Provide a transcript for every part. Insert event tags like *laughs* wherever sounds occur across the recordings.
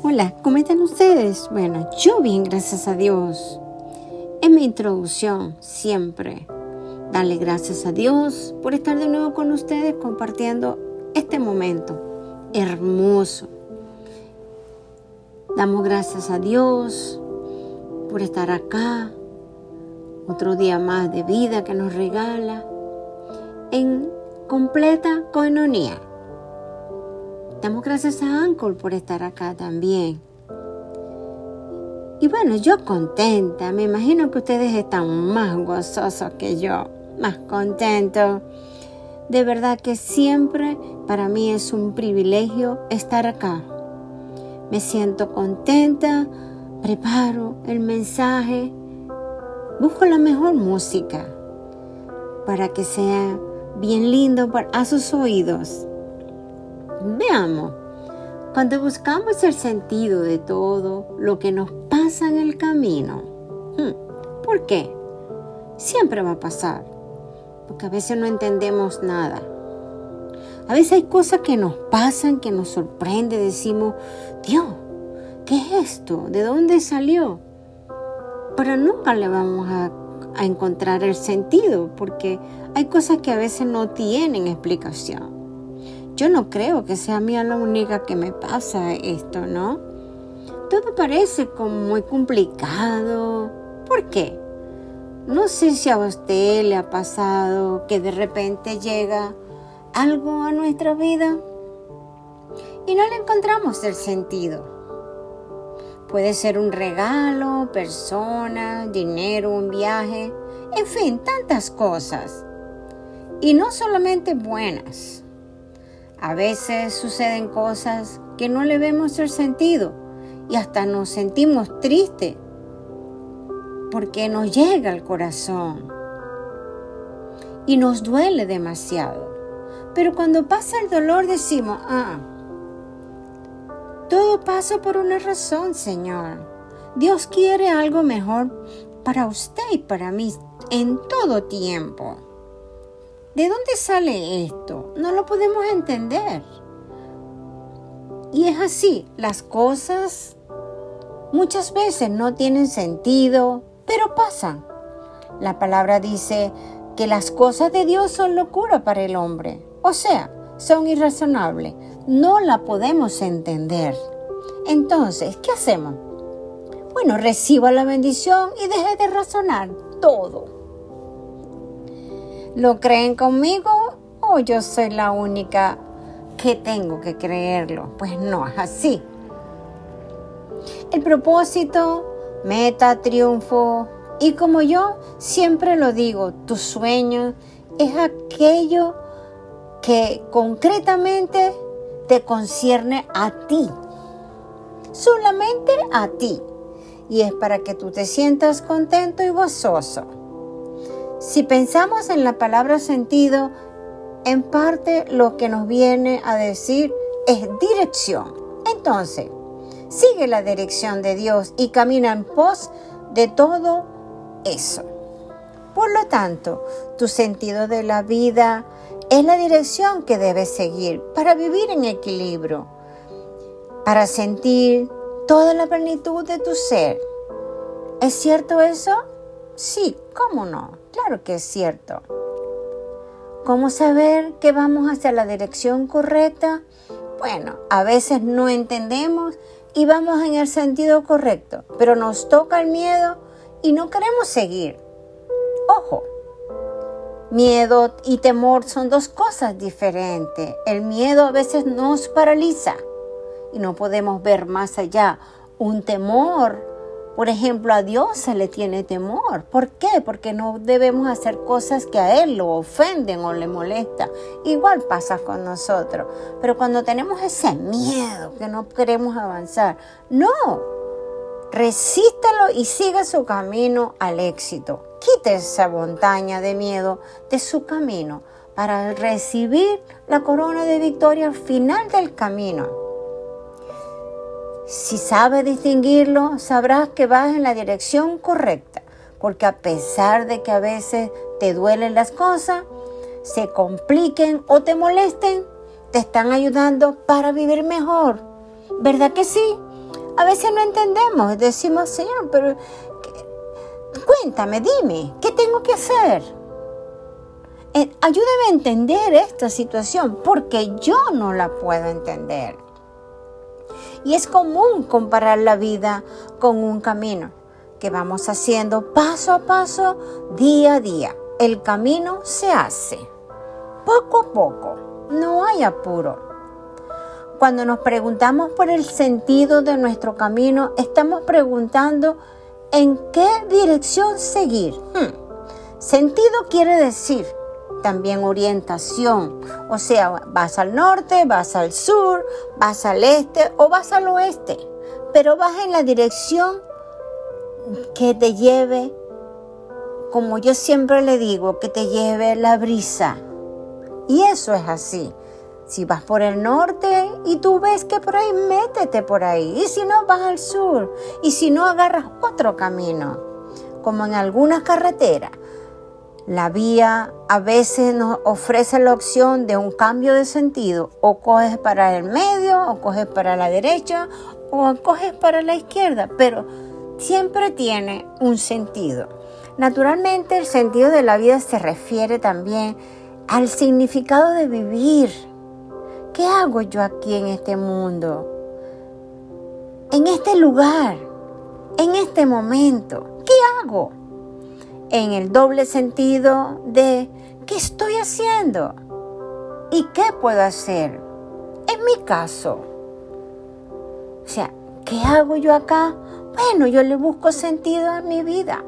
Hola, ¿cómo están ustedes? Bueno, yo bien, gracias a Dios. En mi introducción, siempre, darle gracias a Dios por estar de nuevo con ustedes compartiendo este momento hermoso. Damos gracias a Dios por estar acá, otro día más de vida que nos regala, en completa coinonía. Damos gracias a Anchor por estar acá también. Y bueno, yo contenta, me imagino que ustedes están más gozosos que yo, más contentos. De verdad que siempre para mí es un privilegio estar acá. Me siento contenta, preparo el mensaje, busco la mejor música para que sea bien lindo a sus oídos. Veamos, cuando buscamos el sentido de todo lo que nos pasa en el camino, hmm, ¿por qué? Siempre va a pasar, porque a veces no entendemos nada. A veces hay cosas que nos pasan, que nos sorprende, decimos, Dios, ¿qué es esto? ¿De dónde salió? Pero nunca le vamos a, a encontrar el sentido, porque hay cosas que a veces no tienen explicación. Yo no creo que sea a la única que me pasa esto, ¿no? Todo parece como muy complicado. ¿Por qué? No sé si a usted le ha pasado que de repente llega algo a nuestra vida y no le encontramos el sentido. Puede ser un regalo, persona, dinero, un viaje, en fin, tantas cosas. Y no solamente buenas. A veces suceden cosas que no le vemos el sentido y hasta nos sentimos tristes porque nos llega al corazón y nos duele demasiado. Pero cuando pasa el dolor decimos, ah, todo pasa por una razón, Señor. Dios quiere algo mejor para usted y para mí en todo tiempo. ¿De dónde sale esto? No lo podemos entender. Y es así, las cosas muchas veces no tienen sentido, pero pasan. La palabra dice que las cosas de Dios son locura para el hombre, o sea, son irrazonables, no la podemos entender. Entonces, ¿qué hacemos? Bueno, reciba la bendición y deje de razonar todo. ¿Lo creen conmigo o yo soy la única que tengo que creerlo? Pues no es así. El propósito, meta, triunfo y como yo siempre lo digo, tu sueño es aquello que concretamente te concierne a ti. Solamente a ti. Y es para que tú te sientas contento y gozoso. Si pensamos en la palabra sentido, en parte lo que nos viene a decir es dirección. Entonces, sigue la dirección de Dios y camina en pos de todo eso. Por lo tanto, tu sentido de la vida es la dirección que debes seguir para vivir en equilibrio, para sentir toda la plenitud de tu ser. ¿Es cierto eso? Sí, ¿cómo no? Claro que es cierto. ¿Cómo saber que vamos hacia la dirección correcta? Bueno, a veces no entendemos y vamos en el sentido correcto, pero nos toca el miedo y no queremos seguir. Ojo, miedo y temor son dos cosas diferentes. El miedo a veces nos paraliza y no podemos ver más allá. Un temor por ejemplo, a Dios se le tiene temor. ¿Por qué? Porque no debemos hacer cosas que a Él lo ofenden o le molesta. Igual pasa con nosotros. Pero cuando tenemos ese miedo que no queremos avanzar, no. Resístalo y siga su camino al éxito. Quite esa montaña de miedo de su camino para recibir la corona de victoria al final del camino. Si sabes distinguirlo, sabrás que vas en la dirección correcta, porque a pesar de que a veces te duelen las cosas, se compliquen o te molesten, te están ayudando para vivir mejor. ¿Verdad que sí? a veces no entendemos, decimos, Señor, pero cuéntame, dime, ¿qué tengo que hacer? Eh, ayúdame a entender esta situación porque yo no la puedo entender. Y es común comparar la vida con un camino que vamos haciendo paso a paso, día a día. El camino se hace poco a poco, no hay apuro. Cuando nos preguntamos por el sentido de nuestro camino, estamos preguntando en qué dirección seguir. Hmm. Sentido quiere decir también orientación. O sea, vas al norte, vas al sur, vas al este o vas al oeste. Pero vas en la dirección que te lleve, como yo siempre le digo, que te lleve la brisa. Y eso es así. Si vas por el norte y tú ves que por ahí, métete por ahí. Y si no, vas al sur. Y si no, agarras otro camino. Como en algunas carreteras. La vía a veces nos ofrece la opción de un cambio de sentido. O coges para el medio, o coges para la derecha, o coges para la izquierda. Pero siempre tiene un sentido. Naturalmente el sentido de la vida se refiere también al significado de vivir ¿Qué hago yo aquí en este mundo? En este lugar, en este momento, ¿qué hago? En el doble sentido de ¿qué estoy haciendo? ¿Y qué puedo hacer? En mi caso. O sea, ¿qué hago yo acá? Bueno, yo le busco sentido a mi vida.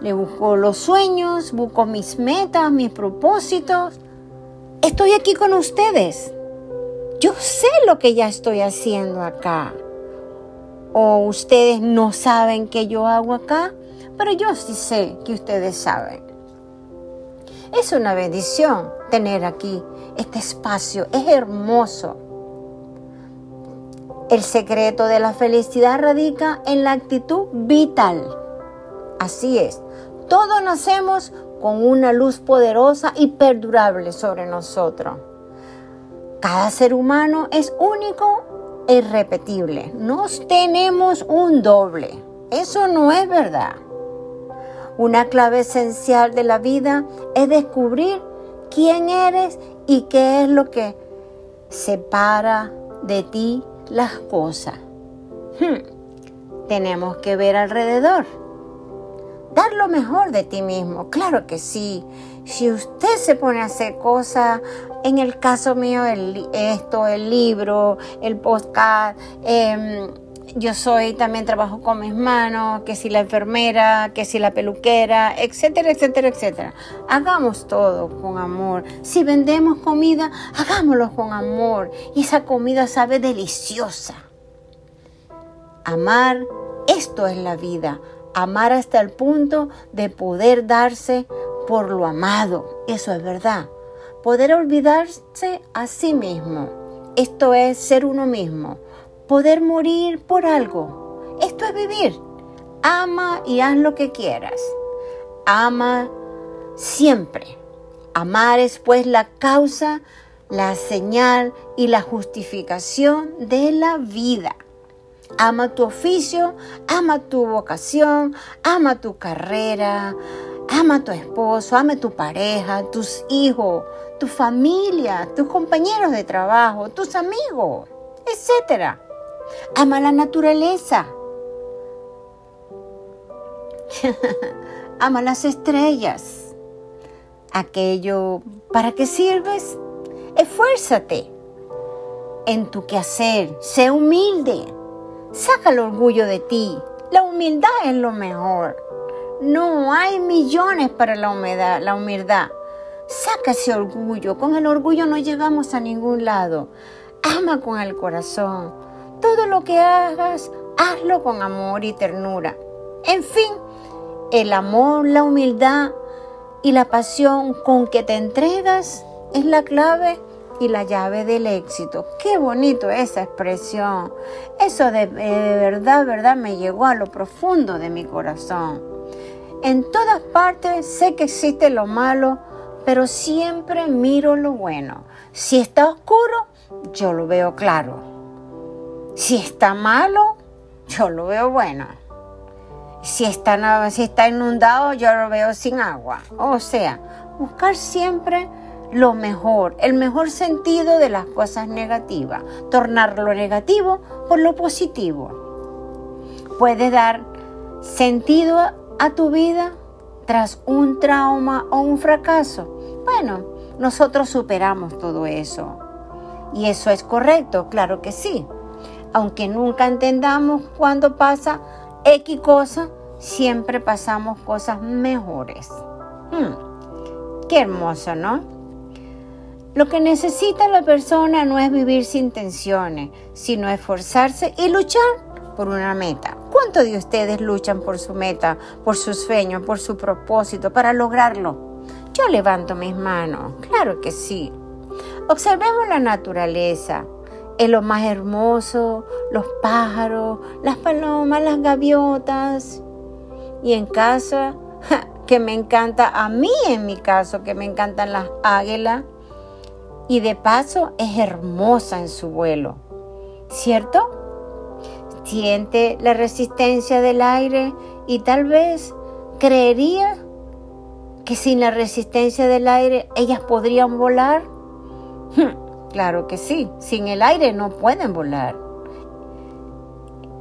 Le busco los sueños, busco mis metas, mis propósitos. Estoy aquí con ustedes. Yo sé lo que ya estoy haciendo acá. O ustedes no saben qué yo hago acá, pero yo sí sé que ustedes saben. Es una bendición tener aquí este espacio. Es hermoso. El secreto de la felicidad radica en la actitud vital. Así es. Todos nacemos con una luz poderosa y perdurable sobre nosotros. Cada ser humano es único irrepetible. No tenemos un doble. Eso no es verdad. Una clave esencial de la vida es descubrir quién eres y qué es lo que separa de ti las cosas. Hmm. Tenemos que ver alrededor. Dar lo mejor de ti mismo, claro que sí. Si usted se pone a hacer cosas, en el caso mío, el, esto, el libro, el podcast, em, yo soy, también trabajo con mis manos, que si la enfermera, que si la peluquera, etcétera, etcétera, etcétera. Hagamos todo con amor. Si vendemos comida, hagámoslo con amor. Y esa comida sabe deliciosa. Amar, esto es la vida. Amar hasta el punto de poder darse por lo amado. Eso es verdad. Poder olvidarse a sí mismo. Esto es ser uno mismo. Poder morir por algo. Esto es vivir. Ama y haz lo que quieras. Ama siempre. Amar es pues la causa, la señal y la justificación de la vida. Ama tu oficio, ama tu vocación, ama tu carrera, Ama tu esposo, ama tu pareja, tus hijos, tu familia, tus compañeros de trabajo, tus amigos, etc. Ama la naturaleza. *laughs* ama las estrellas. Aquello para qué sirves, esfuérzate en tu quehacer, sé humilde, saca el orgullo de ti. La humildad es lo mejor. No hay millones para la humedad, la humildad. Saca ese orgullo. Con el orgullo no llegamos a ningún lado. Ama con el corazón. Todo lo que hagas, hazlo con amor y ternura. En fin, el amor, la humildad y la pasión con que te entregas es la clave y la llave del éxito. Qué bonito esa expresión. Eso de, de verdad, verdad me llegó a lo profundo de mi corazón. En todas partes sé que existe lo malo, pero siempre miro lo bueno. Si está oscuro, yo lo veo claro. Si está malo, yo lo veo bueno. Si está, si está inundado, yo lo veo sin agua. O sea, buscar siempre lo mejor, el mejor sentido de las cosas negativas, tornar lo negativo por lo positivo. Puedes dar sentido a tu vida tras un trauma o un fracaso. Bueno, nosotros superamos todo eso. Y eso es correcto, claro que sí. Aunque nunca entendamos cuándo pasa X cosa, siempre pasamos cosas mejores. Hmm, qué hermoso, ¿no? Lo que necesita la persona no es vivir sin tensiones, sino esforzarse y luchar por una meta. ¿Cuántos de ustedes luchan por su meta, por su sueño, por su propósito, para lograrlo? Yo levanto mis manos, claro que sí. Observemos la naturaleza. Es lo más hermoso, los pájaros, las palomas, las gaviotas. Y en casa, *laughs* que me encanta, a mí en mi caso, que me encantan las águilas. Y de paso es hermosa en su vuelo. ¿Cierto? Siente la resistencia del aire y tal vez creería que sin la resistencia del aire ellas podrían volar. Hmm, claro que sí, sin el aire no pueden volar.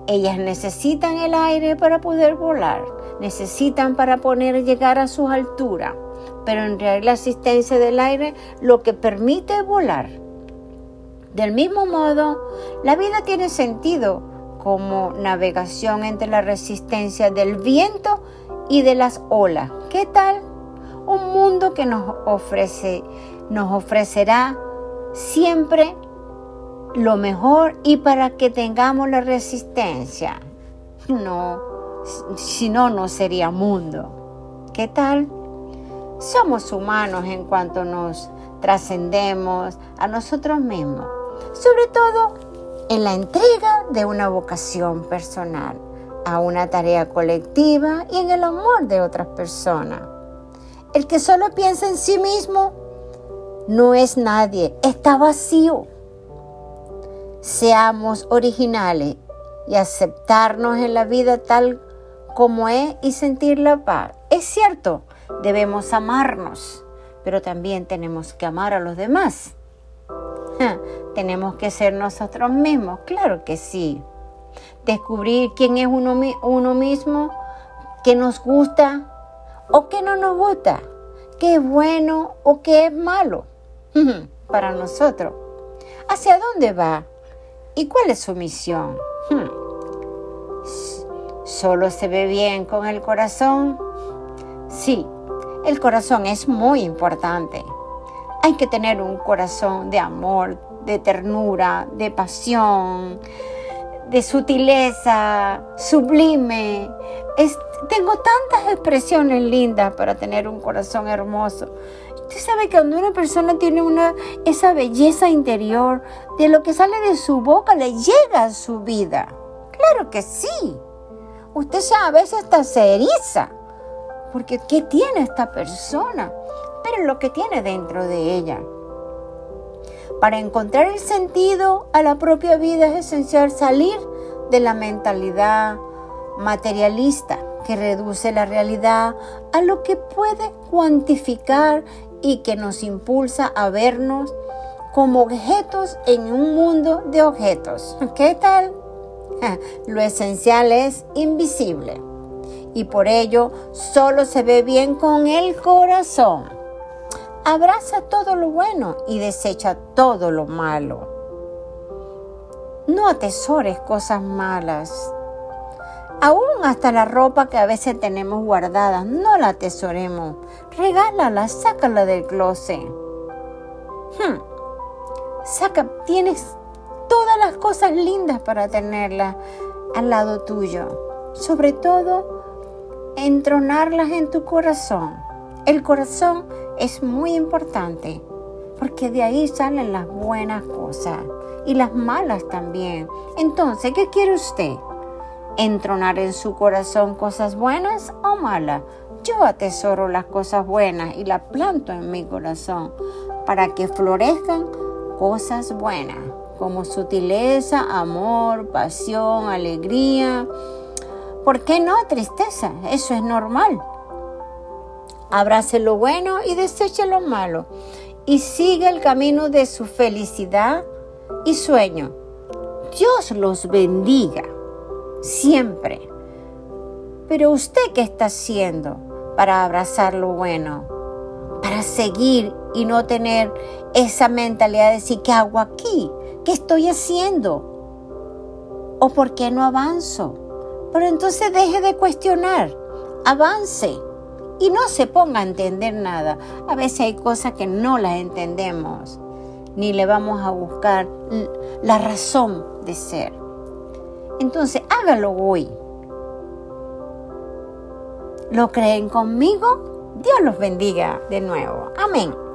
Ellas necesitan el aire para poder volar, necesitan para poder llegar a sus alturas, pero en realidad la asistencia del aire lo que permite volar. Del mismo modo, la vida tiene sentido como navegación entre la resistencia del viento y de las olas. ¿Qué tal? Un mundo que nos ofrece, nos ofrecerá siempre lo mejor y para que tengamos la resistencia. No, si no, no sería mundo. ¿Qué tal? Somos humanos en cuanto nos trascendemos a nosotros mismos, sobre todo en la entrega de una vocación personal, a una tarea colectiva y en el amor de otras personas. El que solo piensa en sí mismo no es nadie, está vacío. Seamos originales y aceptarnos en la vida tal como es y sentir la paz. Es cierto, debemos amarnos, pero también tenemos que amar a los demás. tenemos que ser nosotros mismos, claro que sí. Descubrir quién es uno, mismo, qué nos gusta o qué no nos gusta, qué es bueno o qué es malo *laughs* para nosotros. ¿Hacia dónde va? ¿Y cuál es su misión? *laughs* ¿Solo se ve bien con el corazón? Sí, el corazón es muy importante. Hay que tener un corazón de amor, de ternura, de pasión, de sutileza, sublime. Tengo tantas expresiones lindas para tener un corazón hermoso. Usted sabe que cuando una persona tiene una, esa belleza interior, de lo que sale de su boca le llega a su vida. Claro que sí. Usted a veces hasta se eriza. Porque ¿qué tiene esta persona? Pero lo que tiene dentro de ella. Para encontrar el sentido a la propia vida es esencial salir de la mentalidad materialista que reduce la realidad a lo que puede cuantificar y que nos impulsa a vernos como objetos en un mundo de objetos. ¿Qué tal? Lo esencial es invisible y por ello solo se ve bien con el corazón. Abraza todo lo bueno y desecha todo lo malo. No atesores cosas malas. Aún hasta la ropa que a veces tenemos guardada, no la atesoremos. Regálala, sácala del closet. Hmm. Saca, tienes todas las cosas lindas para tenerlas al lado tuyo. Sobre todo, entronarlas en tu corazón. El corazón es muy importante porque de ahí salen las buenas cosas y las malas también. Entonces, ¿qué quiere usted? ¿Entronar en su corazón cosas buenas o malas? Yo atesoro las cosas buenas y las planto en mi corazón para que florezcan cosas buenas. como sutileza, amor, pasión, alegría. ¿Por qué no tristeza? Eso es normal. Abrace lo bueno y deseche lo malo y siga el camino de su felicidad y sueño. Dios los bendiga siempre. Pero usted qué está haciendo para abrazar lo bueno? Para seguir y no tener esa mentalidad de decir, ¿qué hago aquí? ¿Qué estoy haciendo? ¿O por qué no avanzo? Pero entonces deje de cuestionar, avance y no se ponga a entender nada. A veces hay cosas que no las entendemos, ni le vamos a buscar la razón de ser. Entonces, hágalo hoy. ¿Lo creen conmigo? Dios los bendiga de nuevo. Amén.